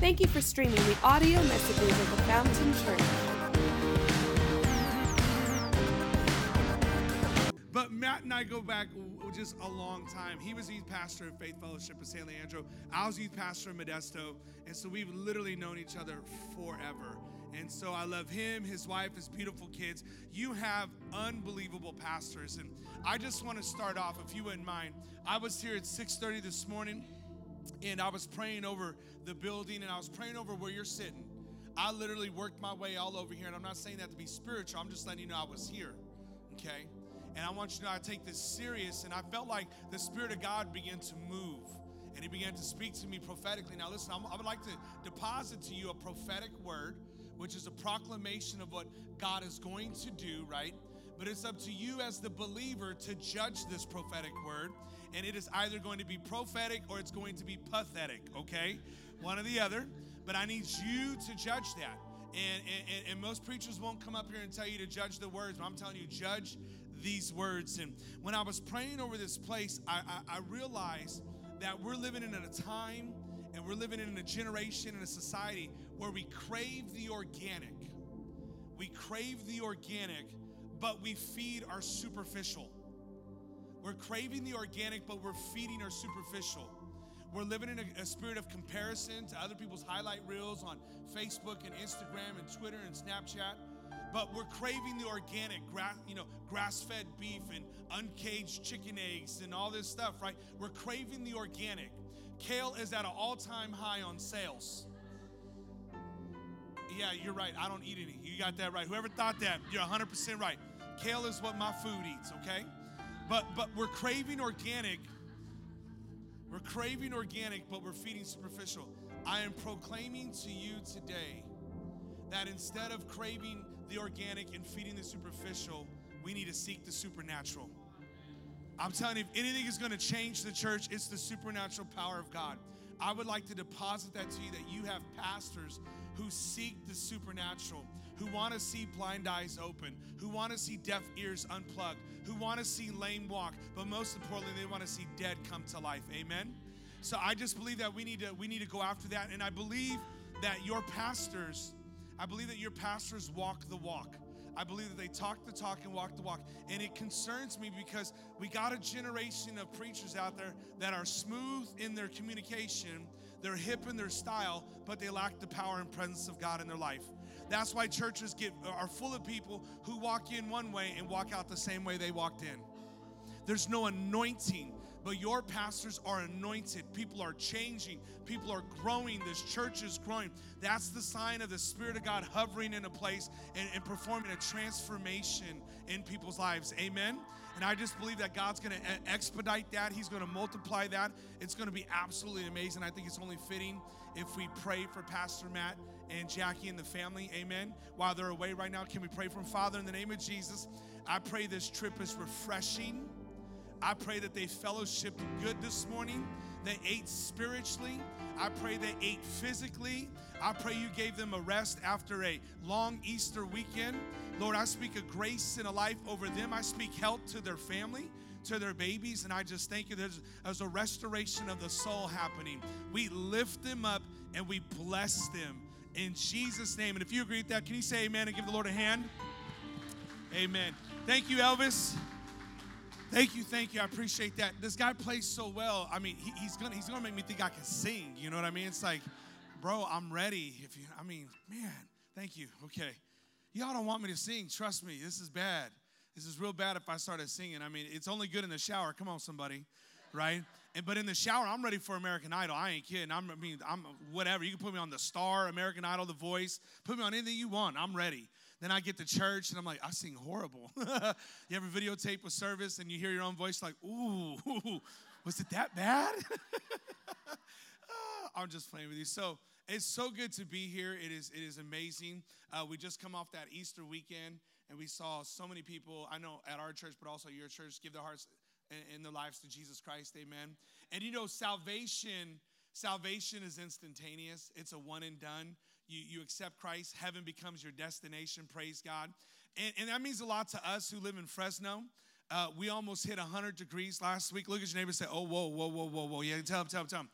Thank you for streaming the audio messages of the Fountain Church. But Matt and I go back just a long time. He was youth pastor at Faith Fellowship of San Leandro. I was youth pastor in Modesto. And so we've literally known each other forever. And so I love him, his wife, his beautiful kids. You have unbelievable pastors. And I just want to start off, if you wouldn't mind. I was here at 6:30 this morning, and I was praying over the building, and I was praying over where you're sitting. I literally worked my way all over here, and I'm not saying that to be spiritual. I'm just letting you know I was here. Okay? And I want you to know I take this serious, and I felt like the Spirit of God began to move and he began to speak to me prophetically. Now, listen, I'm, i would like to deposit to you a prophetic word which is a proclamation of what God is going to do, right? But it's up to you as the believer to judge this prophetic word. And it is either going to be prophetic or it's going to be pathetic, okay? One or the other. But I need you to judge that. And, and, and most preachers won't come up here and tell you to judge the words, but I'm telling you, judge these words. And when I was praying over this place, I, I, I realized that we're living in a time and we're living in a generation and a society where we crave the organic. We crave the organic, but we feed our superficial. We're craving the organic, but we're feeding our superficial. We're living in a, a, spirit of comparison to other people's highlight reels on Facebook and Instagram and Twitter and Snapchat. But we're craving the organic, you know, grass-fed beef and uncaged chicken eggs and all this stuff, right? We're craving the organic. Kale is at an all-time high on sales yeah, you're right. I don't eat any. You got that right. Whoever thought that, you're 100% right. Kale is what my food eats, okay? But but we're craving organic. We're craving organic, but we're feeding superficial. I am proclaiming to you today that instead of craving the organic and feeding the superficial, we need to seek the supernatural. I'm telling you, if anything is going to change the church, it's the supernatural power of God. I would like to deposit that to you that you have pastors who seek the supernatural, who want to see blind eyes open, who want to see deaf ears unplugged, who want to see lame walk, but most importantly, they want to see dead come to life. Amen. So I just believe that we need to we need to go after that, and I believe that your pastors, I believe that your pastors walk the walk. I believe that they talk the talk and walk the walk. And it concerns me because we got a generation of preachers out there that are smooth in their communication, they're hip in their style, but they lack the power and presence of God in their life. That's why churches get are full of people who walk in one way and walk out the same way they walked in. There's no anointing but your pastors are anointed. People are changing. People are growing. This church is growing. That's the sign of the Spirit of God hovering in a place and, and performing a transformation in people's lives. Amen. And I just believe that God's going to expedite that. He's going to multiply that. It's going to be absolutely amazing. I think it's only fitting if we pray for Pastor Matt and Jackie and the family. Amen. While they're away right now, can we pray from Father in the name of Jesus? I pray this trip is refreshing. I pray that they fellowshiped good this morning. They ate spiritually. I pray they ate physically. I pray you gave them a rest after a long Easter weekend. Lord, I speak a grace and a life over them. I speak health to their family, to their babies, and I just thank you there's, there's a restoration of the soul happening. We lift them up and we bless them in Jesus' name. And if you agree with that, can you say amen and give the Lord a hand? Amen. Thank you, Elvis. Thank you, thank you. I appreciate that. This guy plays so well. I mean, he, he's gonna he's gonna make me think I can sing. You know what I mean? It's like, bro, I'm ready. If you, I mean, man, thank you. Okay, y'all don't want me to sing. Trust me, this is bad. This is real bad if I started singing. I mean, it's only good in the shower. Come on, somebody, right? And but in the shower, I'm ready for American Idol. I ain't kidding. I'm, I mean, I'm whatever. You can put me on the Star, American Idol, The Voice. Put me on anything you want. I'm ready. Then I get to church and I'm like, I sing horrible. you ever videotape a service and you hear your own voice like, ooh, was it that bad? I'm just playing with you. So it's so good to be here. It is, it is amazing. Uh, we just come off that Easter weekend and we saw so many people, I know at our church, but also your church, give their hearts and their lives to Jesus Christ. Amen. And you know, salvation, salvation is instantaneous. It's a one and done you, you accept Christ, heaven becomes your destination. Praise God. And, and that means a lot to us who live in Fresno. Uh, we almost hit 100 degrees last week. Look at your neighbor and say, Oh, whoa, whoa, whoa, whoa, whoa. Yeah, tell him, tell him, tell him.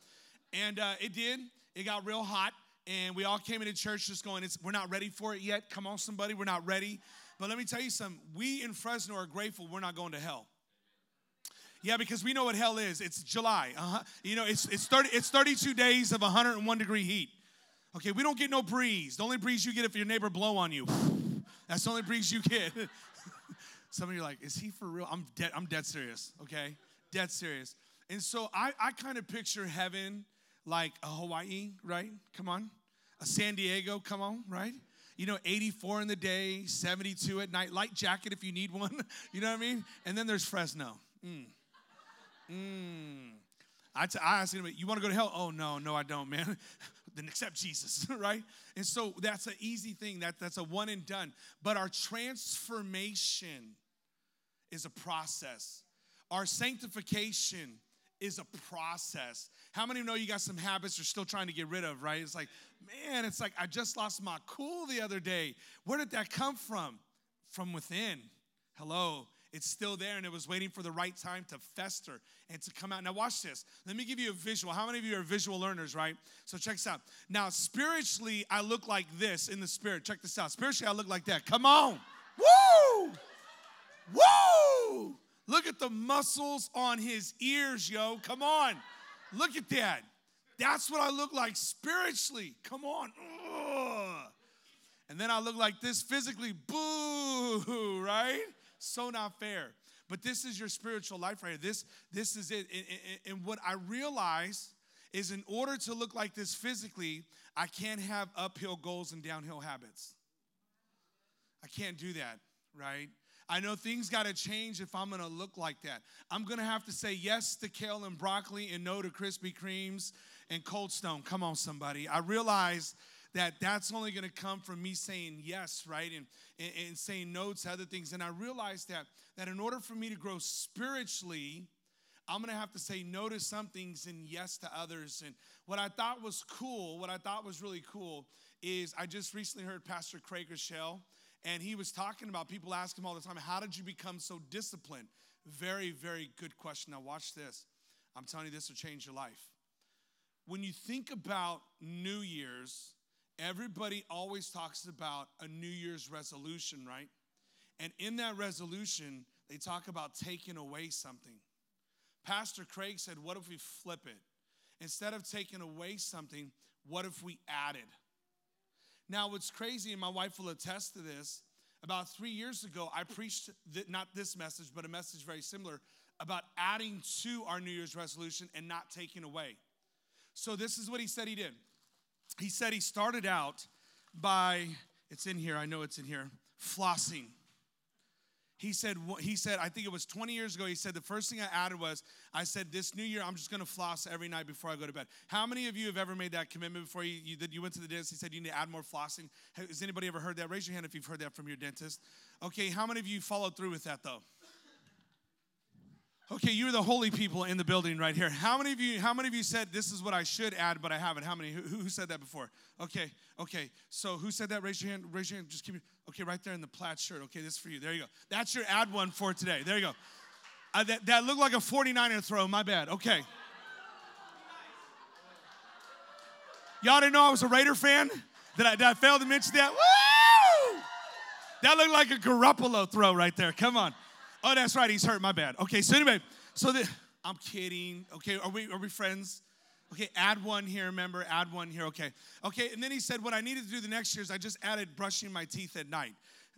And uh, it did. It got real hot. and we all came into church just going, it's, we're not ready for it yet. Come on, somebody, we're not ready. But let me tell you something. We in Fresno are grateful we're not going to hell. Yeah, because we know what hell is. It's July. Uh-huh. You know, it's, it's, 30, it's 32 days of 101 degree heat. Okay, we don't get no breeze. The only breeze you get if your neighbor blow on you. That's the only breeze you get. Some of you are like, is he for real? I'm dead, I'm dead serious, okay? Dead serious. And so I, I kind of picture heaven like a Hawaii, right? Come on. A San Diego, come on, right? You know, 84 in the day, 72 at night, light jacket if you need one. you know what I mean? And then there's Fresno. Mm. Mm. I, t- I asked him, you want to go to hell? Oh, no, no, I don't, man. then accept Jesus, right? And so that's an easy thing. That, that's a one and done. But our transformation is a process. Our sanctification is a process. How many know you got some habits you're still trying to get rid of, right? It's like, man, it's like I just lost my cool the other day. Where did that come from? From within. Hello. It's still there and it was waiting for the right time to fester and to come out. Now, watch this. Let me give you a visual. How many of you are visual learners, right? So, check this out. Now, spiritually, I look like this in the spirit. Check this out. Spiritually, I look like that. Come on. Woo! Woo! Look at the muscles on his ears, yo. Come on. Look at that. That's what I look like spiritually. Come on. Ugh. And then I look like this physically. Boo, right? So not fair. But this is your spiritual life right here. This, this is it. And, what I realize is in order to look like this physically, I can't have uphill goals and downhill habits. I can't do that, right? I know things got to change if I'm going to look like that. I'm going to have to say yes to kale and broccoli and no to Krispy Kremes and Cold Stone. Come on, somebody. I realize that that's only going to come from me saying yes, right? And, and, and saying no to other things. And I realized that, that in order for me to grow spiritually, I'm gonna have to say no to some things and yes to others. And what I thought was cool, what I thought was really cool, is I just recently heard Pastor Craig Groeschel and he was talking about people ask him all the time, How did you become so disciplined? Very, very good question. Now, watch this. I'm telling you, this will change your life. When you think about New Year's, everybody always talks about a New Year's resolution, right? And in that resolution, they talk about taking away something. Pastor Craig said, What if we flip it? Instead of taking away something, what if we added? Now, what's crazy, and my wife will attest to this, about three years ago, I preached th- not this message, but a message very similar about adding to our New Year's resolution and not taking away. So, this is what he said he did. He said he started out by, it's in here, I know it's in here, flossing. He said he said i think it was 20 years ago he said the first thing i added was i said this new year i'm just going to floss every night before i go to bed. How many of you have ever made that commitment before you, you, you went to the dentist he said you need to add more flossing? Has anybody ever heard that? Raise your hand if you've heard that from your dentist. Okay how many of you followed through with that though Okay, you're the holy people in the building right here. How many of you? How many of you said this is what I should add, but I haven't? How many? Who, who said that before? Okay, okay. So who said that? Raise your hand. Raise your hand. Just keep. Okay, right there in the plaid shirt. Okay, this is for you. There you go. That's your add one for today. There you go. Uh, that, that looked like a 49er throw. My bad. Okay. Y'all didn't know I was a Raider fan? Did I, did I fail to mention that? Woo! That looked like a Garoppolo throw right there. Come on. Oh, that's right. He's hurt. My bad. Okay. So anyway, so the, I'm kidding. Okay. Are we are we friends? Okay. Add one here. Remember, add one here. Okay. Okay. And then he said, what I needed to do the next year is I just added brushing my teeth at night.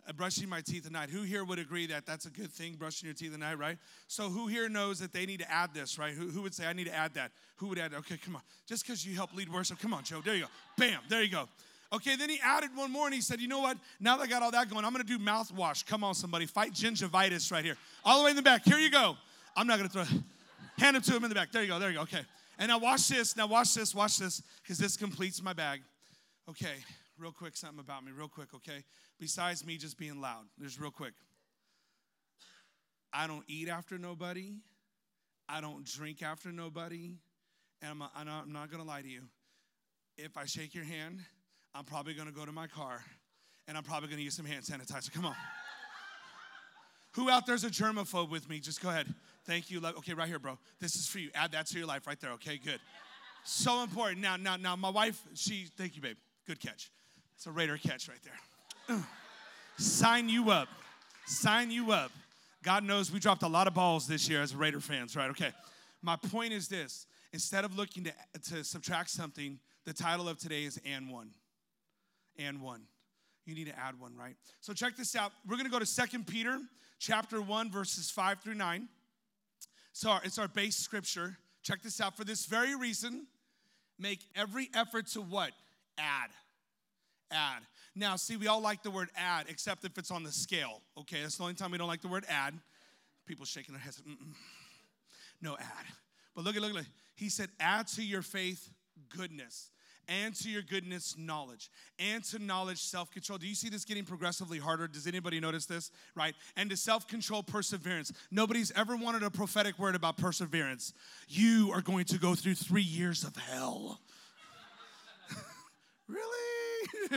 Uh, brushing my teeth at night. Who here would agree that that's a good thing, brushing your teeth at night, right? So who here knows that they need to add this, right? Who, who would say, I need to add that? Who would add that? Okay, come on. Just because you help lead worship, come on, Joe. There you go. Bam, there you go. Okay, then he added one more and he said, You know what? Now that I got all that going, I'm gonna do mouthwash. Come on, somebody. Fight gingivitis right here. All the way in the back. Here you go. I'm not gonna throw Hand him to him in the back. There you go, there you go. Okay. And now watch this. Now watch this, watch this, because this completes my bag. Okay, real quick, something about me, real quick, okay? Besides me just being loud, there's real quick. I don't eat after nobody. I don't drink after nobody. And I'm, I'm not gonna lie to you. If I shake your hand, I'm probably gonna go to my car and I'm probably gonna use some hand sanitizer. Come on. Who out there's a germaphobe with me? Just go ahead. Thank you. Okay, right here, bro. This is for you. Add that to your life right there. Okay, good. So important. Now, now, now, my wife, she, thank you, babe. Good catch. It's a Raider catch right there. Sign you up. Sign you up. God knows we dropped a lot of balls this year as Raider fans, right? Okay. My point is this instead of looking to, to subtract something, the title of today is and one. And one. You need to add one, right? So check this out. We're gonna go to Second Peter chapter 1, verses 5 through 9. So it's our base scripture. Check this out. For this very reason, make every effort to what? Add. Add. Now, see, we all like the word add, except if it's on the scale. Okay, that's the only time we don't like the word add. People shaking their heads. Mm-mm. No add. But look at, look at. He said, add to your faith goodness, and to your goodness knowledge, and to knowledge self control. Do you see this getting progressively harder? Does anybody notice this? Right? And to self control perseverance. Nobody's ever wanted a prophetic word about perseverance. You are going to go through three years of hell. really?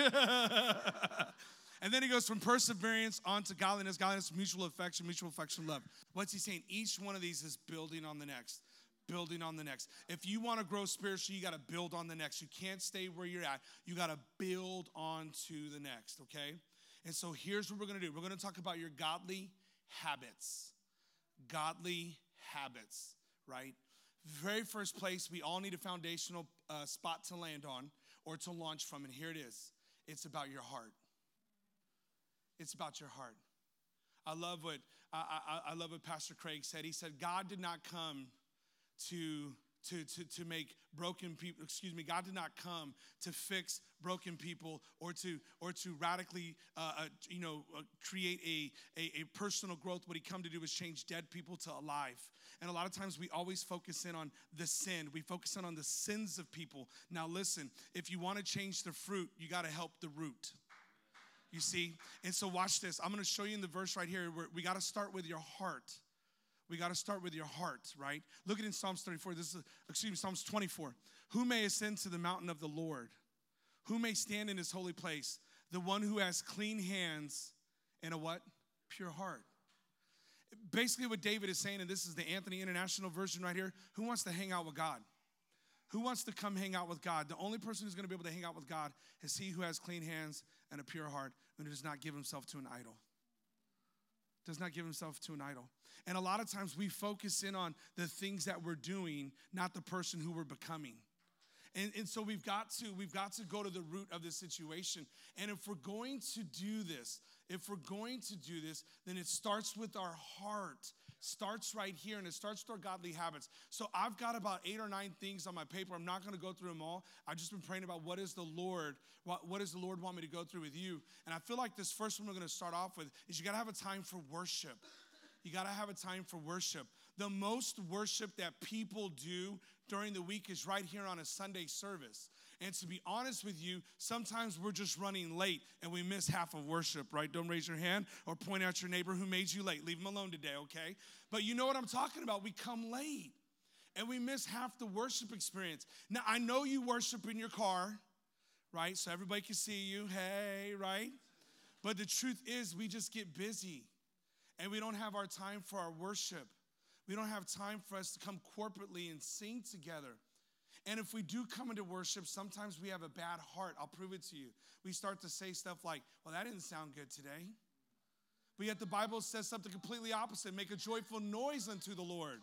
and then he goes from perseverance on to godliness, godliness, mutual affection, mutual affection, love. What's he saying? Each one of these is building on the next building on the next. If you want to grow spiritually, you got to build on the next. You can't stay where you're at. You got to build on to the next, okay? And so here's what we're going to do. We're going to talk about your godly habits. Godly habits, right? Very first place, we all need a foundational uh, spot to land on or to launch from, and here it is. It's about your heart. It's about your heart. I love what I, I, I love what Pastor Craig said. He said, God did not come to to, to, to make broken people excuse me god did not come to fix broken people or to or to radically uh, uh, you know uh, create a, a, a personal growth. What he come to do is change dead people to alive. And a lot of times we always focus in on the sin. We focus in on the sins of people. Now listen if you want to change the fruit you got to help the root. You see? And so watch this. I'm going to show you in the verse right here where we got to start with your heart we got to start with your heart, right? Look at in Psalms 34. This is, excuse me, Psalms 24. Who may ascend to the mountain of the Lord? Who may stand in his holy place? The one who has clean hands and a what? Pure heart. Basically, what David is saying, and this is the Anthony International version right here who wants to hang out with God? Who wants to come hang out with God? The only person who's going to be able to hang out with God is he who has clean hands and a pure heart and who does not give himself to an idol. Does not give himself to an idol. And a lot of times we focus in on the things that we're doing, not the person who we're becoming. And, and so we've got to we've got to go to the root of the situation. And if we're going to do this, if we're going to do this, then it starts with our heart. Starts right here and it starts with our godly habits. So I've got about eight or nine things on my paper. I'm not going to go through them all. I've just been praying about what is the Lord, what, what does the Lord want me to go through with you? And I feel like this first one we're going to start off with is you got to have a time for worship you got to have a time for worship. The most worship that people do during the week is right here on a Sunday service. And to be honest with you, sometimes we're just running late and we miss half of worship, right? Don't raise your hand or point out your neighbor who made you late. Leave them alone today, okay? But you know what I'm talking about. We come late and we miss half the worship experience. Now, I know you worship in your car, right? So everybody can see you. Hey, right? But the truth is, we just get busy and we don't have our time for our worship. We don't have time for us to come corporately and sing together. And if we do come into worship, sometimes we have a bad heart. I'll prove it to you. We start to say stuff like, well, that didn't sound good today. But yet the Bible says something completely opposite make a joyful noise unto the Lord.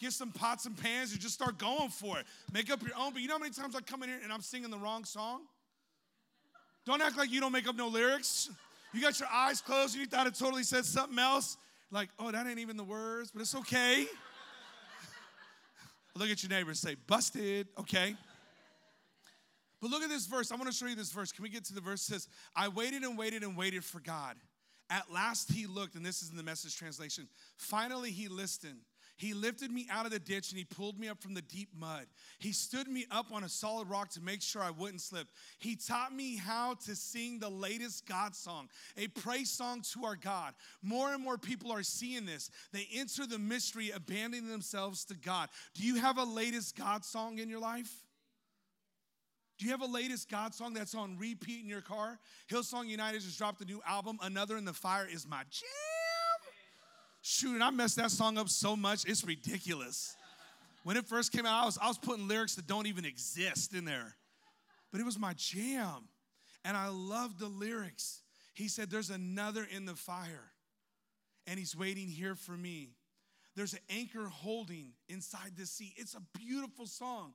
Get some pots and pans and just start going for it. Make up your own. But you know how many times I come in here and I'm singing the wrong song? Don't act like you don't make up no lyrics. You got your eyes closed and you thought it totally said something else. Like, oh, that ain't even the words, but it's okay. Look at your neighbor say, busted, okay? But look at this verse. I want to show you this verse. Can we get to the verse? It says, I waited and waited and waited for God. At last he looked, and this is in the message translation. Finally he listened. He lifted me out of the ditch and he pulled me up from the deep mud. He stood me up on a solid rock to make sure I wouldn't slip. He taught me how to sing the latest God song, a praise song to our God. More and more people are seeing this. They enter the mystery, abandoning themselves to God. Do you have a latest God song in your life? Do you have a latest God song that's on repeat in your car? Hillsong United just dropped a new album. Another in the Fire is my jam. Shoot, and I messed that song up so much, it's ridiculous. When it first came out, I was, I was putting lyrics that don't even exist in there. But it was my jam. And I loved the lyrics. He said, There's another in the fire, and he's waiting here for me. There's an anchor holding inside the sea. It's a beautiful song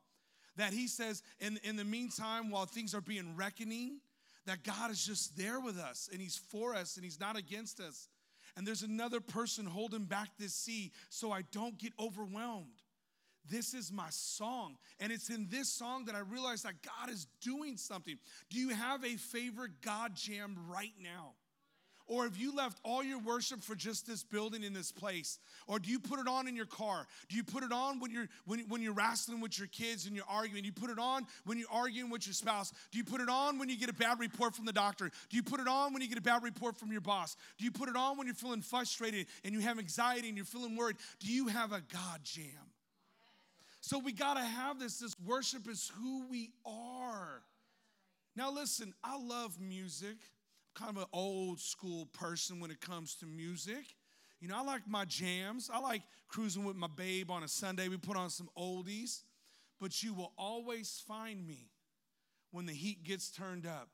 that he says, in, in the meantime, while things are being reckoning, that God is just there with us and he's for us and he's not against us. And there's another person holding back this sea so I don't get overwhelmed. This is my song. And it's in this song that I realize that God is doing something. Do you have a favorite God jam right now? Or have you left all your worship for just this building in this place? Or do you put it on in your car? Do you put it on when you're when, when you're wrestling with your kids and you're arguing? Do you put it on when you're arguing with your spouse? Do you put it on when you get a bad report from the doctor? Do you put it on when you get a bad report from your boss? Do you put it on when you're feeling frustrated and you have anxiety and you're feeling worried? Do you have a God jam? So we got to have this. This worship is who we are. Now, listen, I love music kind of an old school person when it comes to music. You know, I like my jams. I like cruising with my babe on a Sunday. We put on some oldies. But you will always find me when the heat gets turned up,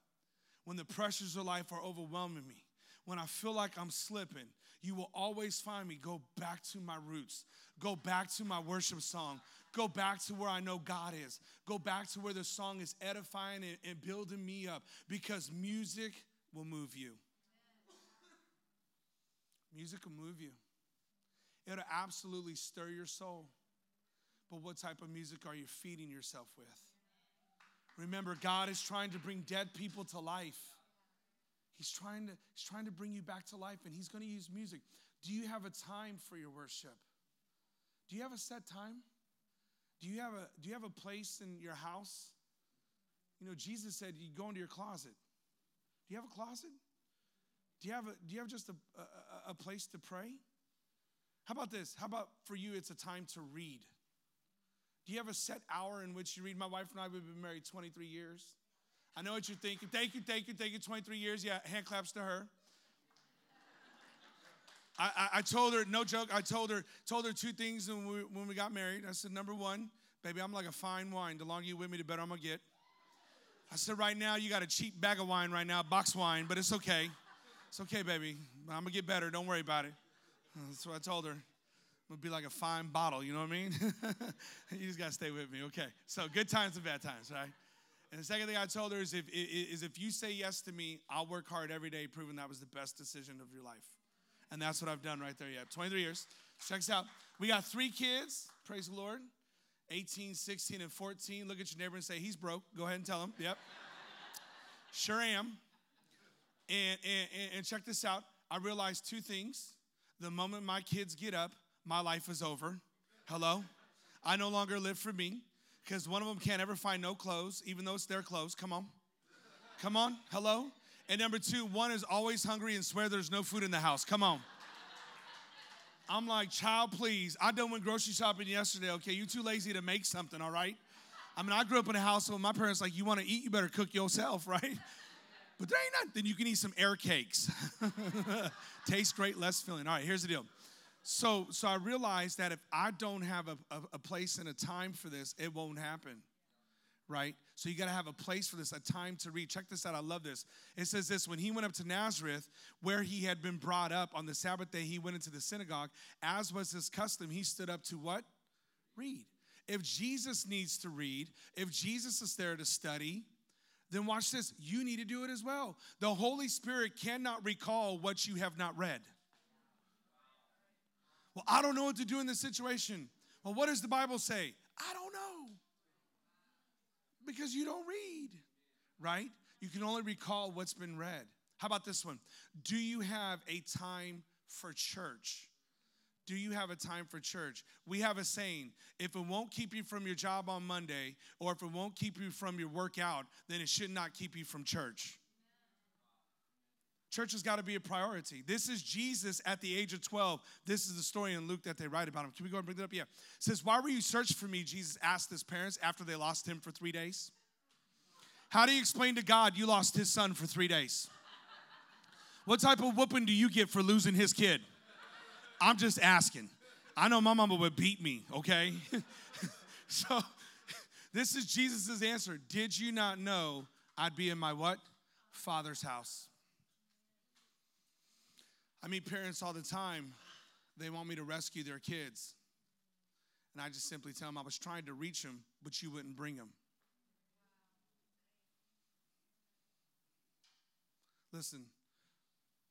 when the pressures of life are overwhelming me, when I feel like I'm slipping. You will always find me go back to my roots, go back to my worship song, go back to where I know God is, go back to where the song is edifying and, and building me up because music will move you. Music will move you. It'll absolutely stir your soul. But what type of music are you feeding yourself with? Remember, God is trying to bring dead people to life. He's trying to, he's trying to bring you back to life, and He's going to use music. Do you have a time for your worship? Do you have a set time? Do you have a, do you have a place in your house? You know, Jesus said you go into your closet. Do you have a closet? Do you have, a, do you have just a, a, a place to pray? How about this? How about for you, it's a time to read? Do you have a set hour in which you read? My wife and I, we've been married 23 years. I know what you're thinking. Thank you, thank you, thank you. 23 years. Yeah, hand claps to her. I, I, I, told her, no joke, I told her, told her two things when we, when we got married. I said, number one, baby, I'm like a fine wine. The longer you with me, the better I'm gonna get. I said, right now, you got a cheap bag of wine right now, box wine, but it's okay. It's okay, baby. I'm gonna get better. Don't worry about it. That's what I told her. I'm gonna be like a fine bottle, you know what I mean? you just gotta stay with me, okay? So good times and bad times, right? And the second thing I told her is if, is if you say yes to me, I'll work hard every day, proving that was the best decision of your life. And that's what I've done right there. Yeah, 23 years. Check this out. We got three kids. Praise the Lord. 18, 16, and 14. Look at your neighbor and say, He's broke. Go ahead and tell him. Yep. sure am. And, and, and check this out. I realized two things. The moment my kids get up, my life is over. Hello? I no longer live for me because one of them can't ever find no clothes, even though it's their clothes. Come on. Come on. Hello? And number two, one is always hungry and swear there's no food in the house. Come on. I'm like, child, please. I done went grocery shopping yesterday. Okay, you too lazy to make something, all right? I mean, I grew up in a household. My parents like, you want to eat, you better cook yourself, right? But there ain't nothing. You can eat some air cakes. Tastes great, less filling. All right, here's the deal. So, so I realized that if I don't have a, a, a place and a time for this, it won't happen right? So you got to have a place for this, a time to read. Check this out. I love this. It says this when he went up to Nazareth, where he had been brought up on the Sabbath day, he went into the synagogue. As was his custom, he stood up to what? Read. If Jesus needs to read, if Jesus is there to study, then watch this. You need to do it as well. The Holy Spirit cannot recall what you have not read. Well, I don't know what to do in this situation. Well, what does the Bible say? I don't know because you don't read, right? You can only recall what's been read. How about this one? Do you have a time for church? Do you have a time for church? We have a saying if it won't keep you from your job on Monday, or if it won't keep you from your workout, then it should not keep you from church. Church has got to be a priority. This is Jesus at the age of 12. This is the story in Luke that they write about him. Can we go and bring that up? Yeah. It says, Why were you searching for me? Jesus asked his parents after they lost him for three days. How do you explain to God you lost his son for three days? What type of whooping do you get for losing his kid? I'm just asking. I know my mama would beat me, okay? so this is Jesus' answer. Did you not know I'd be in my what? Father's house. I meet parents all the time. They want me to rescue their kids. And I just simply tell them I was trying to reach them, but you wouldn't bring them. Listen,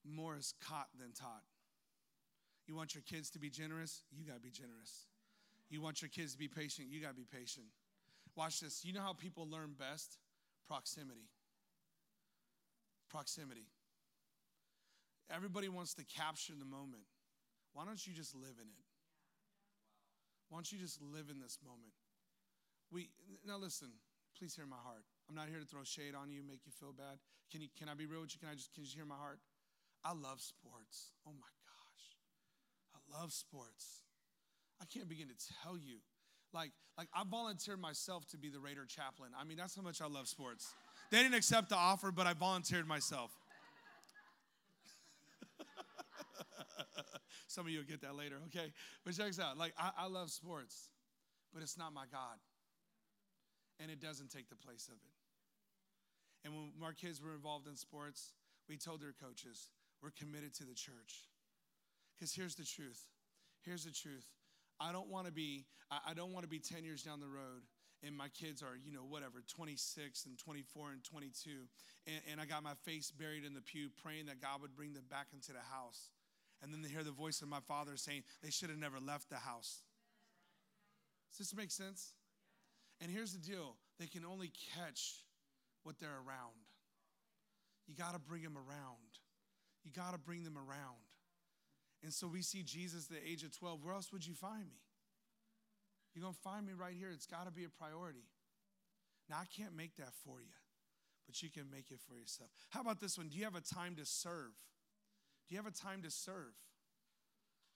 more is caught than taught. You want your kids to be generous? You got to be generous. You want your kids to be patient? You got to be patient. Watch this. You know how people learn best? Proximity. Proximity. Everybody wants to capture the moment. Why don't you just live in it? Why don't you just live in this moment? We now listen, please hear my heart. I'm not here to throw shade on you, make you feel bad. Can you can I be real with you? Can I just can you hear my heart? I love sports. Oh my gosh. I love sports. I can't begin to tell you. Like, like I volunteered myself to be the Raider chaplain. I mean, that's how much I love sports. They didn't accept the offer, but I volunteered myself. Some of you will get that later, okay? But check this out. Like, I, I love sports, but it's not my God. And it doesn't take the place of it. And when our kids were involved in sports, we told their coaches, we're committed to the church. Because here's the truth. Here's the truth. I don't want to be, I don't want to be 10 years down the road and my kids are, you know, whatever, 26 and 24 and 22. And, and I got my face buried in the pew praying that God would bring them back into the house. And then they hear the voice of my father saying they should have never left the house. Does this make sense? And here's the deal they can only catch what they're around. You got to bring them around. You got to bring them around. And so we see Jesus at the age of 12. Where else would you find me? You're going to find me right here. It's got to be a priority. Now, I can't make that for you, but you can make it for yourself. How about this one? Do you have a time to serve? Do you have a time to serve?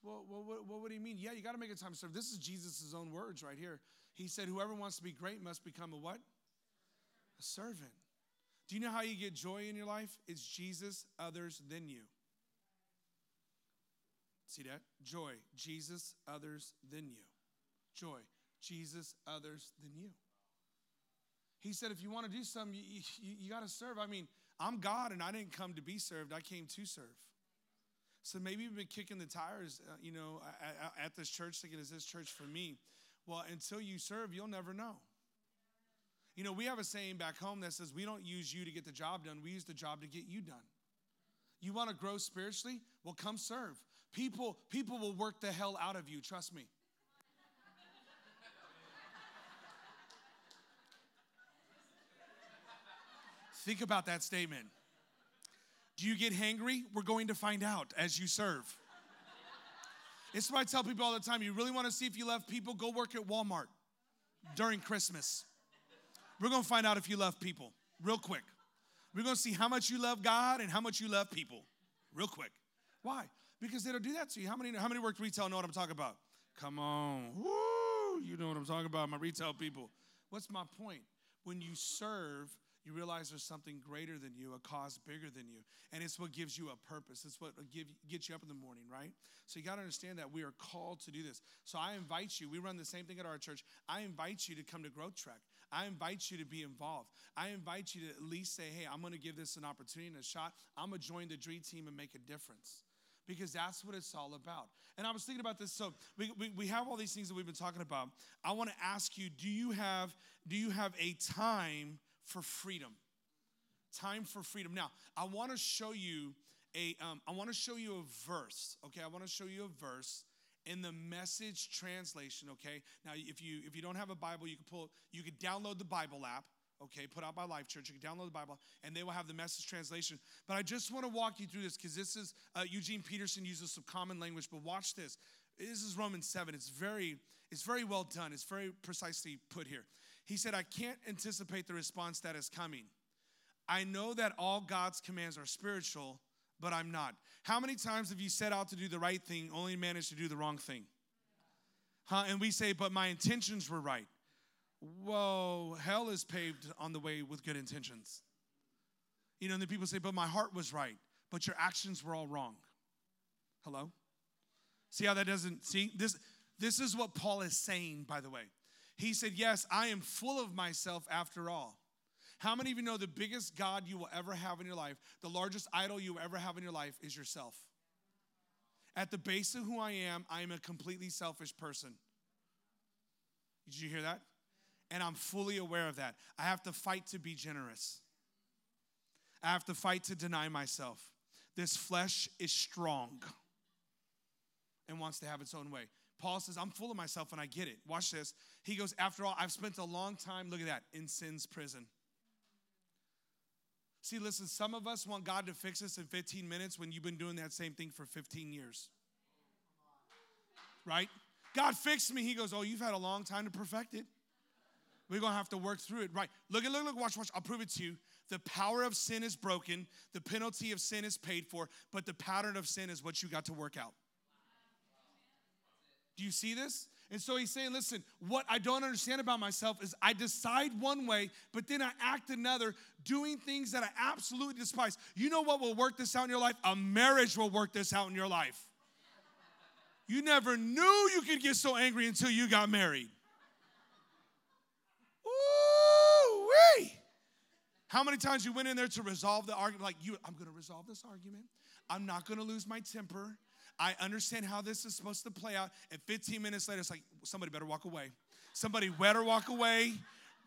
Well, what, what, what do you mean? Yeah, you got to make a time to serve. This is Jesus' own words right here. He said, Whoever wants to be great must become a what? A servant. Do you know how you get joy in your life? It's Jesus, others, then you. See that? Joy, Jesus, others, then you. Joy, Jesus, others, then you. He said, if you want to do something, you, you, you got to serve. I mean, I'm God and I didn't come to be served, I came to serve. So maybe you've been kicking the tires, uh, you know, at, at this church, thinking, is this church for me? Well, until you serve, you'll never know. You know, we have a saying back home that says we don't use you to get the job done, we use the job to get you done. You want to grow spiritually? Well, come serve. People, people will work the hell out of you, trust me. Think about that statement. Do you get hangry? We're going to find out as you serve. It's what I tell people all the time. You really want to see if you love people? Go work at Walmart during Christmas. We're going to find out if you love people real quick. We're going to see how much you love God and how much you love people real quick. Why? Because they don't do that to you. How many, how many work retail know what I'm talking about? Come on. Woo! You know what I'm talking about, my retail people. What's my point? When you serve, you realize there's something greater than you, a cause bigger than you. And it's what gives you a purpose. It's what give, gets you up in the morning, right? So you got to understand that we are called to do this. So I invite you, we run the same thing at our church. I invite you to come to Growth Track. I invite you to be involved. I invite you to at least say, hey, I'm going to give this an opportunity and a shot. I'm going to join the dream team and make a difference because that's what it's all about. And I was thinking about this. So we, we, we, have all these things that we've been talking about. I want to ask you, do you have do you have a time for freedom. Time for freedom. Now, I want to show you a. Um, I want to show you a verse. Okay, I want to show you a verse in the message translation. Okay, now if you if you don't have a Bible, you can pull. You can download the Bible app. Okay, put out by Life Church. You can download the Bible, and they will have the message translation. But I just want to walk you through this because this is uh, Eugene Peterson uses some common language. But watch this. This is Romans seven. It's very it's very well done. It's very precisely put here. He said, I can't anticipate the response that is coming. I know that all God's commands are spiritual, but I'm not. How many times have you set out to do the right thing, only managed to do the wrong thing? Huh? And we say, but my intentions were right. Whoa, hell is paved on the way with good intentions. You know, and then people say, but my heart was right, but your actions were all wrong. Hello? See how that doesn't, see, this, This is what Paul is saying, by the way. He said, Yes, I am full of myself after all. How many of you know the biggest God you will ever have in your life, the largest idol you ever have in your life is yourself? At the base of who I am, I am a completely selfish person. Did you hear that? And I'm fully aware of that. I have to fight to be generous. I have to fight to deny myself. This flesh is strong and wants to have its own way. Paul says, I'm full of myself and I get it. Watch this. He goes, After all, I've spent a long time, look at that, in sin's prison. See, listen, some of us want God to fix us in 15 minutes when you've been doing that same thing for 15 years. Right? God fixed me. He goes, Oh, you've had a long time to perfect it. We're gonna have to work through it. Right. Look at look, look, watch, watch. I'll prove it to you. The power of sin is broken, the penalty of sin is paid for, but the pattern of sin is what you got to work out. Do you see this? And so he's saying, listen, what I don't understand about myself is I decide one way, but then I act another, doing things that I absolutely despise. You know what will work this out in your life? A marriage will work this out in your life. You never knew you could get so angry until you got married. Ooh, wee. How many times you went in there to resolve the argument? Like, you, I'm gonna resolve this argument. I'm not gonna lose my temper. I understand how this is supposed to play out. And 15 minutes later, it's like, somebody better walk away. Somebody better walk away.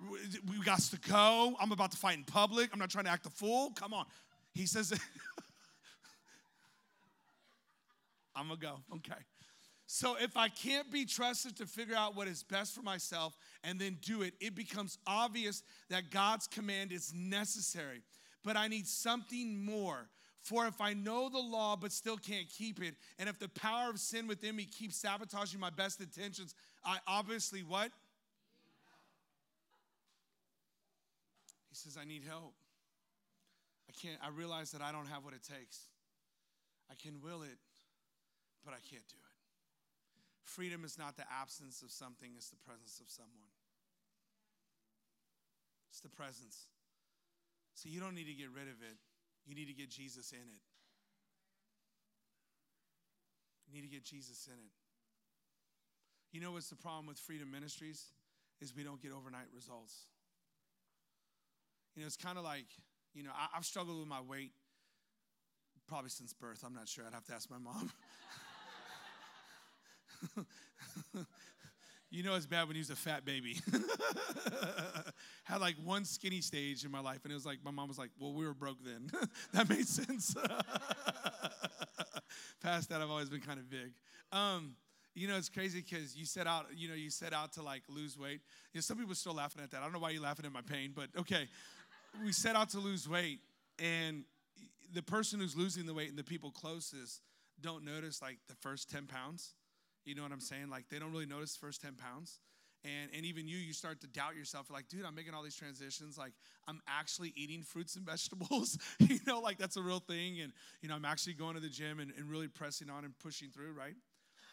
We got to go. I'm about to fight in public. I'm not trying to act a fool. Come on. He says, I'm gonna go. Okay. So if I can't be trusted to figure out what is best for myself and then do it, it becomes obvious that God's command is necessary. But I need something more. For if I know the law but still can't keep it, and if the power of sin within me keeps sabotaging my best intentions, I obviously what? He says, I need help. I can't, I realize that I don't have what it takes. I can will it, but I can't do it. Freedom is not the absence of something, it's the presence of someone. It's the presence. So you don't need to get rid of it, you need to get Jesus in it. You need to get Jesus in it. You know what's the problem with Freedom Ministries? Is we don't get overnight results. You know, it's kind of like, you know, I, have struggled with my weight probably since birth. I'm not sure. I'd have to ask my mom. you know it's bad when you was a fat baby. Had like one skinny stage in my life, and it was like my mom was like, "Well, we were broke then." that made sense. Past that, I've always been kind of big. Um, you know, it's crazy because you set out, you know, you set out to like lose weight. You know, some people are still laughing at that. I don't know why you're laughing at my pain, but okay. We set out to lose weight, and the person who's losing the weight and the people closest don't notice like the first 10 pounds you know what I'm saying? Like they don't really notice the first 10 pounds. And, and even you, you start to doubt yourself. You're like, dude, I'm making all these transitions. Like, I'm actually eating fruits and vegetables. you know, like that's a real thing. And, you know, I'm actually going to the gym and, and really pressing on and pushing through, right?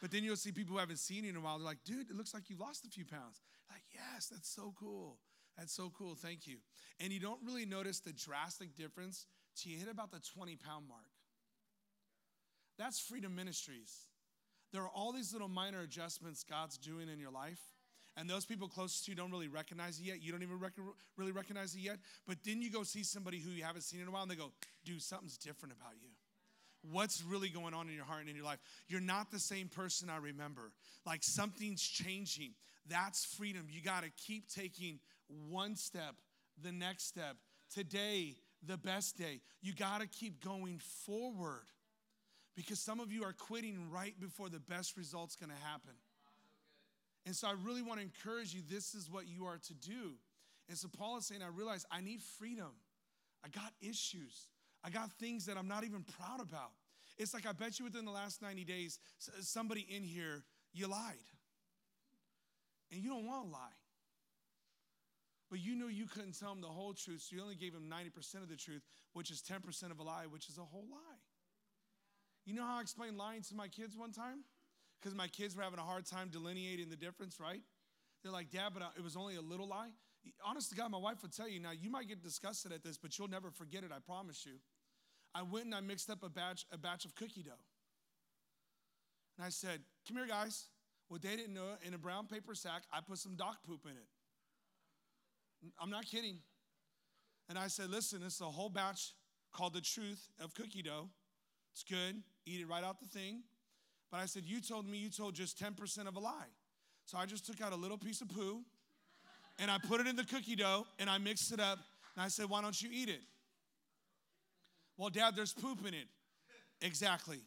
But then you'll see people who haven't seen you in a while. They're like, dude, it looks like you lost a few pounds. Like, yes, that's so cool. That's so cool. Thank you. And you don't really notice the drastic difference till you hit about the 20 pound mark. That's Freedom Ministries. There are all these little minor adjustments God's doing in your life. And those people closest to you don't really recognize it yet. You don't even rec- really recognize it yet. But then you go see somebody who you haven't seen in a while and they go, dude, something's different about you. What's really going on in your heart and in your life? You're not the same person I remember. Like something's changing. That's freedom. You got to keep taking one step, the next step. Today, the best day. You got to keep going forward because some of you are quitting right before the best result's gonna happen. And so I really want to encourage you this is what you are to do. And so Paul is saying, I realize I need freedom. I got issues. I got things that I'm not even proud about. It's like I bet you within the last 90 days, somebody in here, you lied. And you don't want to lie. But you knew you couldn't tell them the whole truth, so you only gave them 90% of the truth, which is 10% of a lie, which is a whole lie. You know how I explained lying to my kids one time? Because my kids were having a hard time delineating the difference, right? They're like, Dad, but it was only a little lie. Honest to God, my wife would tell you now, you might get disgusted at this, but you'll never forget it, I promise you. I went and I mixed up a batch, a batch of cookie dough. And I said, Come here, guys. What they didn't know, in a brown paper sack, I put some dog poop in it. I'm not kidding. And I said, listen, it's a whole batch called the truth of cookie dough. It's good. Eat it right out the thing. But I said, you told me you told just 10% of a lie. So I just took out a little piece of poo and I put it in the cookie dough and I mixed it up. And I said, why don't you eat it? Well, Dad, there's poop in it. Exactly.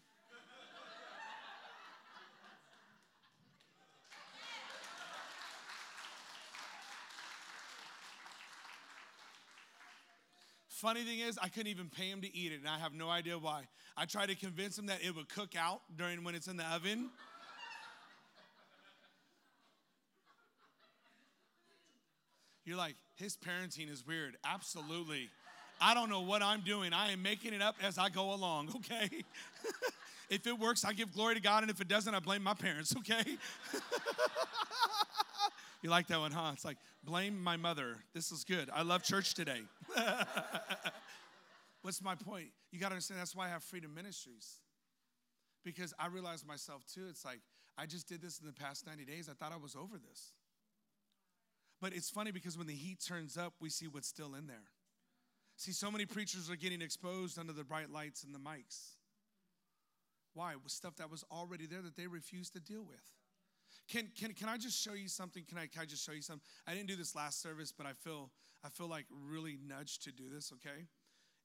Funny thing is, I couldn't even pay him to eat it, and I have no idea why. I tried to convince him that it would cook out during when it's in the oven. You're like, his parenting is weird. Absolutely. I don't know what I'm doing. I am making it up as I go along, okay? if it works, I give glory to God, and if it doesn't, I blame my parents, okay? you like that one, huh? It's like, blame my mother. This is good. I love church today. What's my point? You got to understand that's why I have Freedom Ministries. Because I realized myself too, it's like, I just did this in the past 90 days. I thought I was over this. But it's funny because when the heat turns up, we see what's still in there. See, so many preachers are getting exposed under the bright lights and the mics. Why? With stuff that was already there that they refused to deal with. Can, can, can I just show you something? Can I, can I just show you something? I didn't do this last service, but I feel, I feel like really nudged to do this, okay?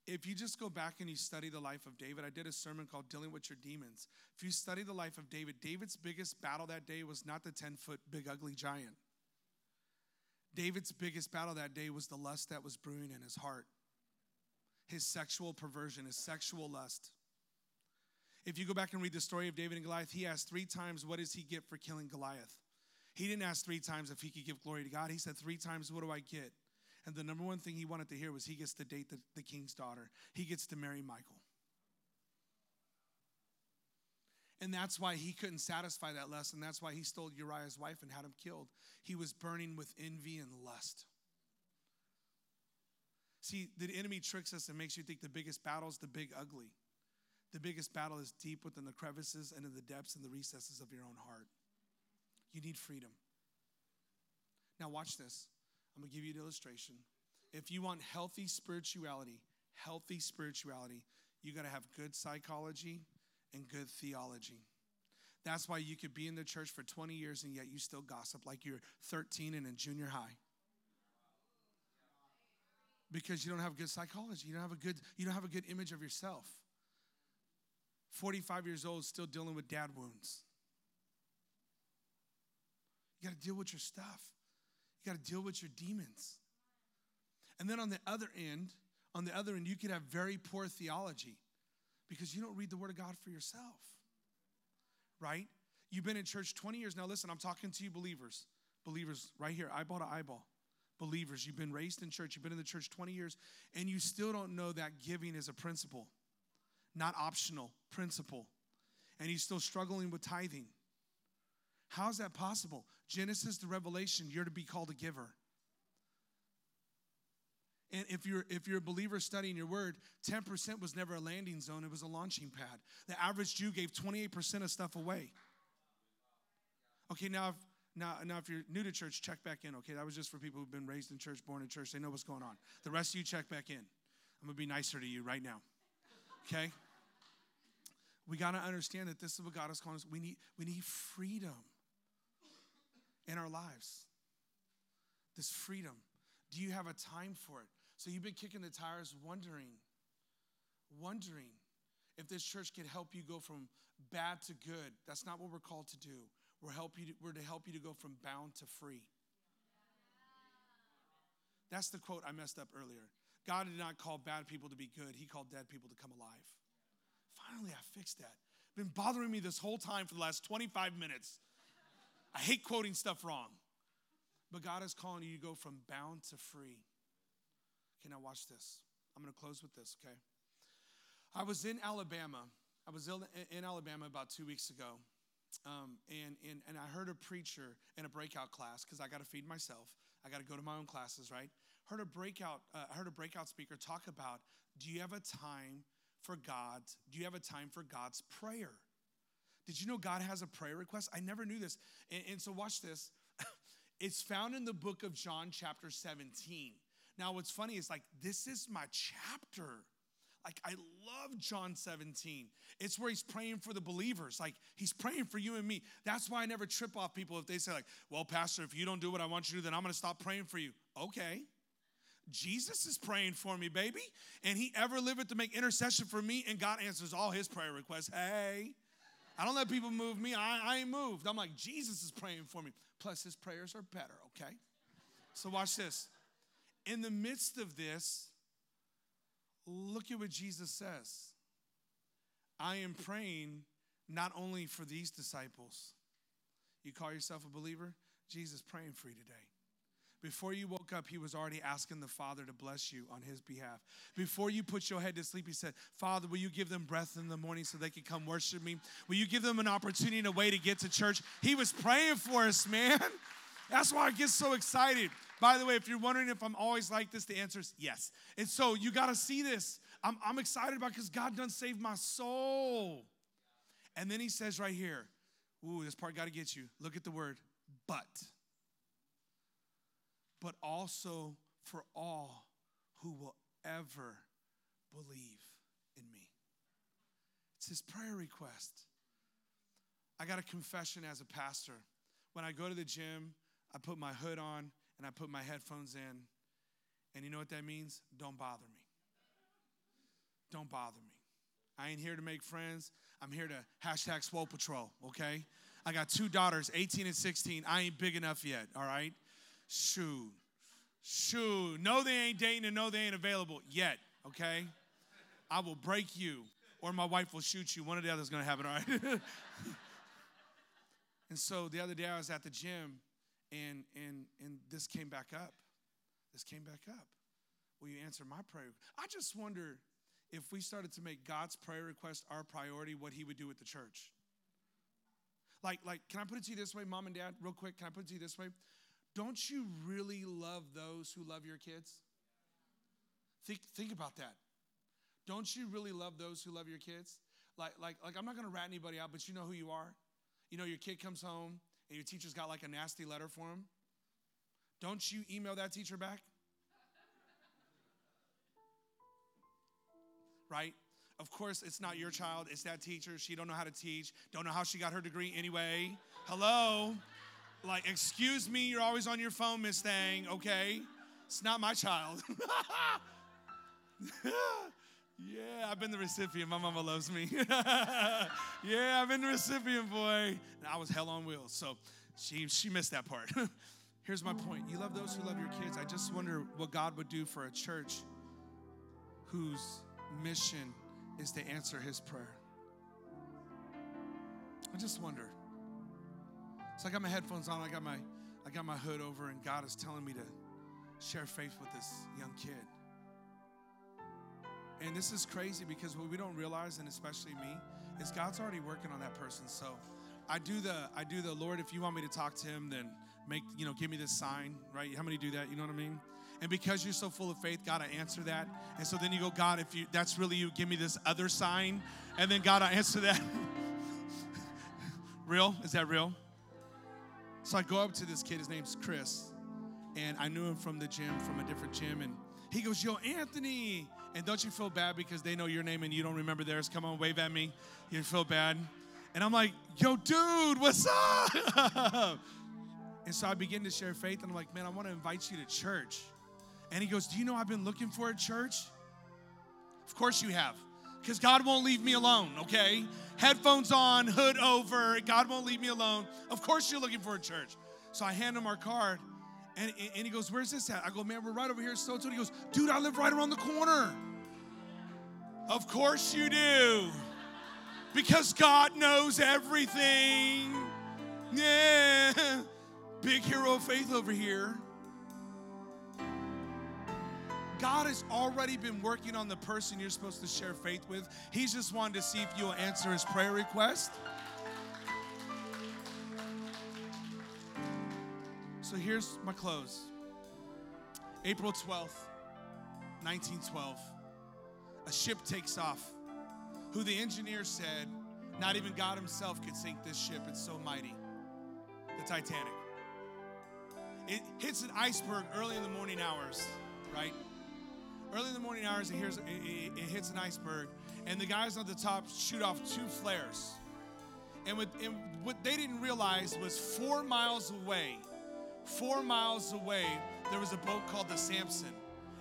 If you just go back and you study the life of David, I did a sermon called Dealing with Your Demons. If you study the life of David, David's biggest battle that day was not the 10 foot big ugly giant. David's biggest battle that day was the lust that was brewing in his heart, his sexual perversion, his sexual lust. If you go back and read the story of David and Goliath, he asked three times, What does he get for killing Goliath? He didn't ask three times if he could give glory to God. He said three times, What do I get? And the number one thing he wanted to hear was he gets to date the, the king's daughter, he gets to marry Michal. And that's why he couldn't satisfy that lust, and that's why he stole Uriah's wife and had him killed. He was burning with envy and lust. See, the enemy tricks us and makes you think the biggest battle is the big ugly. The biggest battle is deep within the crevices and in the depths and the recesses of your own heart. You need freedom. Now, watch this. I'm going to give you an illustration. If you want healthy spirituality, healthy spirituality, you got to have good psychology and good theology. That's why you could be in the church for 20 years and yet you still gossip like you're 13 and in junior high. Because you don't have good psychology. You don't have a good you don't have a good image of yourself. 45 years old still dealing with dad wounds. You got to deal with your stuff. You got to deal with your demons. And then on the other end, on the other end, you could have very poor theology because you don't read the Word of God for yourself, right? You've been in church 20 years. Now, listen, I'm talking to you, believers. Believers, right here, eyeball to eyeball. Believers, you've been raised in church, you've been in the church 20 years, and you still don't know that giving is a principle, not optional, principle. And you're still struggling with tithing. How's that possible? Genesis to Revelation, you're to be called a giver. And if you're if you're a believer studying your word, 10% was never a landing zone, it was a launching pad. The average Jew gave 28% of stuff away. Okay, now if now, now if you're new to church, check back in. Okay, that was just for people who've been raised in church, born in church. They know what's going on. The rest of you check back in. I'm gonna be nicer to you right now. Okay? We gotta understand that this is what God is calling us. We need, we need freedom in our lives. This freedom. Do you have a time for it? So you've been kicking the tires, wondering, wondering if this church can help you go from bad to good. That's not what we're called to do. We're, help you to, we're to help you to go from bound to free. That's the quote I messed up earlier. God did not call bad people to be good, He called dead people to come alive. Finally, I fixed that. Been bothering me this whole time for the last 25 minutes. I hate quoting stuff wrong. But God is calling you to go from bound to free. Okay, now watch this. I'm going to close with this, okay? I was in Alabama. I was in Alabama about two weeks ago. Um, and, and, and I heard a preacher in a breakout class because I got to feed myself. I got to go to my own classes, right? Heard a breakout. Uh, I heard a breakout speaker talk about: Do you have a time for God? Do you have a time for God's prayer? Did you know God has a prayer request? I never knew this. And, and so, watch this. it's found in the book of John, chapter 17. Now, what's funny is like, this is my chapter. Like, I love John 17. It's where he's praying for the believers. Like, he's praying for you and me. That's why I never trip off people if they say, like, well, Pastor, if you don't do what I want you to do, then I'm gonna stop praying for you. Okay. Jesus is praying for me, baby. And he ever liveth to make intercession for me, and God answers all his prayer requests. Hey. I don't let people move me. I, I ain't moved. I'm like, Jesus is praying for me. Plus, his prayers are better, okay? So, watch this. In the midst of this, look at what Jesus says I am praying not only for these disciples. You call yourself a believer? Jesus praying for you today. Before you woke up, he was already asking the Father to bless you on his behalf. Before you put your head to sleep, he said, Father, will you give them breath in the morning so they can come worship me? Will you give them an opportunity and a way to get to church? He was praying for us, man. That's why I get so excited. By the way, if you're wondering if I'm always like this, the answer is yes. And so you got to see this. I'm, I'm excited about because God done saved my soul. And then he says right here, ooh, this part got to get you. Look at the word, but but also for all who will ever believe in me. It's his prayer request. I got a confession as a pastor. When I go to the gym, I put my hood on and I put my headphones in. And you know what that means? Don't bother me. Don't bother me. I ain't here to make friends. I'm here to hashtag Swole Patrol, okay? I got two daughters, 18 and 16. I ain't big enough yet, all right? Shoot. Shoot. No, they ain't dating and no, they ain't available yet, okay? I will break you or my wife will shoot you. One or the other is going to happen, all right? and so the other day I was at the gym and, and, and this came back up. This came back up. Will you answer my prayer? I just wonder if we started to make God's prayer request our priority, what he would do with the church. Like, like, can I put it to you this way, mom and dad, real quick? Can I put it to you this way? Don't you really love those who love your kids? Think, think about that. Don't you really love those who love your kids? Like, like, like I'm not gonna rat anybody out, but you know who you are. You know, your kid comes home and your teacher's got like a nasty letter for him. Don't you email that teacher back? Right? Of course, it's not your child, it's that teacher. She don't know how to teach, don't know how she got her degree anyway. Hello? Like, excuse me, you're always on your phone, Miss Thang, okay? It's not my child. yeah, I've been the recipient. My mama loves me. yeah, I've been the recipient, boy. And I was hell on wheels, so she, she missed that part. Here's my point you love those who love your kids. I just wonder what God would do for a church whose mission is to answer his prayer. I just wonder. So I got my headphones on, I got my I got my hood over, and God is telling me to share faith with this young kid. And this is crazy because what we don't realize, and especially me, is God's already working on that person. So I do the I do the Lord, if you want me to talk to him, then make, you know, give me this sign, right? How many do that? You know what I mean? And because you're so full of faith, God, I answer that. And so then you go, God, if you that's really you, give me this other sign. And then God, I answer that. real? Is that real? So I go up to this kid, his name's Chris, and I knew him from the gym, from a different gym, and he goes, Yo, Anthony. And don't you feel bad because they know your name and you don't remember theirs? Come on, wave at me. You feel bad? And I'm like, Yo, dude, what's up? and so I begin to share faith, and I'm like, Man, I want to invite you to church. And he goes, Do you know I've been looking for a church? Of course you have because God won't leave me alone, okay? Headphones on, hood over, God won't leave me alone. Of course, you're looking for a church. So I hand him our card, and, and he goes, Where's this at? I go, Man, we're right over here. So, so he goes, Dude, I live right around the corner. Of course you do, because God knows everything. Yeah, big hero of faith over here. God has already been working on the person you're supposed to share faith with. He's just wanted to see if you'll answer his prayer request. So here's my close April 12th, 1912. A ship takes off, who the engineer said Not even God Himself could sink this ship. It's so mighty. The Titanic. It hits an iceberg early in the morning hours, right? Early in the morning hours, it, hears, it, it, it hits an iceberg, and the guys on the top shoot off two flares. And, with, and what they didn't realize was four miles away, four miles away, there was a boat called the Samson.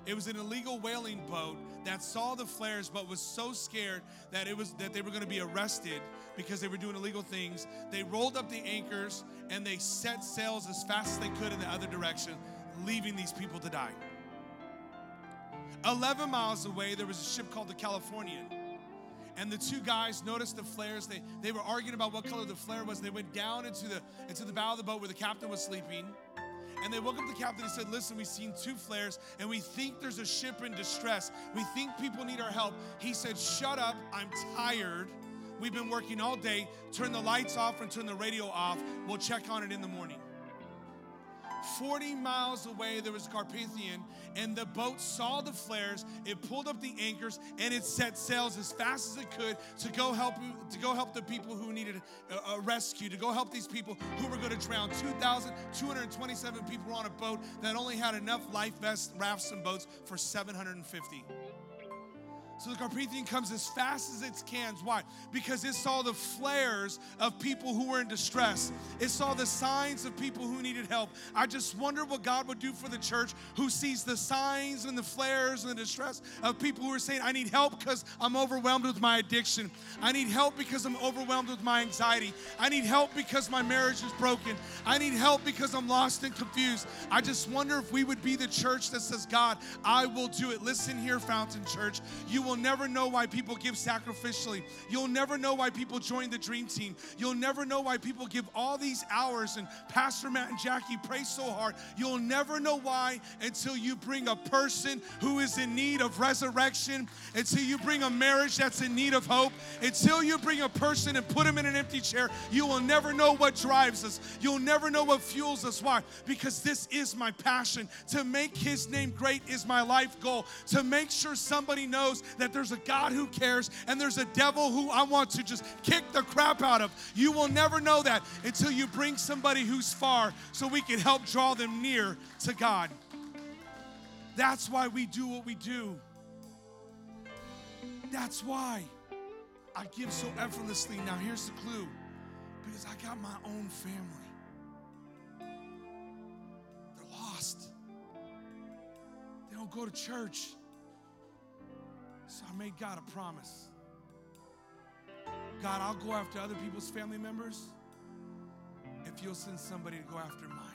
It was an illegal whaling boat that saw the flares but was so scared that it was that they were going to be arrested because they were doing illegal things. They rolled up the anchors and they set sails as fast as they could in the other direction, leaving these people to die. 11 miles away, there was a ship called the Californian. And the two guys noticed the flares. They, they were arguing about what color the flare was. They went down into the, into the bow of the boat where the captain was sleeping. And they woke up the captain and said, Listen, we've seen two flares and we think there's a ship in distress. We think people need our help. He said, Shut up. I'm tired. We've been working all day. Turn the lights off and turn the radio off. We'll check on it in the morning. 40 miles away, there was a Carpathian, and the boat saw the flares. It pulled up the anchors and it set sails as fast as it could to go help to go help the people who needed a, a rescue, to go help these people who were going to drown. 2,227 people were on a boat that only had enough life vests, rafts, and boats for 750. So the Carpathian comes as fast as it can. Why? Because it saw the flares of people who were in distress. It saw the signs of people who needed help. I just wonder what God would do for the church who sees the signs and the flares and the distress of people who are saying, I need help because I'm overwhelmed with my addiction. I need help because I'm overwhelmed with my anxiety. I need help because my marriage is broken. I need help because I'm lost and confused. I just wonder if we would be the church that says, God, I will do it. Listen here, Fountain Church. You will will never know why people give sacrificially. You'll never know why people join the dream team. You'll never know why people give all these hours and Pastor Matt and Jackie pray so hard. You'll never know why until you bring a person who is in need of resurrection, until you bring a marriage that's in need of hope, until you bring a person and put them in an empty chair. You will never know what drives us. You'll never know what fuels us. Why? Because this is my passion. To make his name great is my life goal. To make sure somebody knows that there's a God who cares and there's a devil who I want to just kick the crap out of. You will never know that until you bring somebody who's far so we can help draw them near to God. That's why we do what we do. That's why I give so effortlessly. Now, here's the clue because I got my own family. They're lost, they don't go to church. So I made God a promise. God, I'll go after other people's family members if you'll send somebody to go after mine.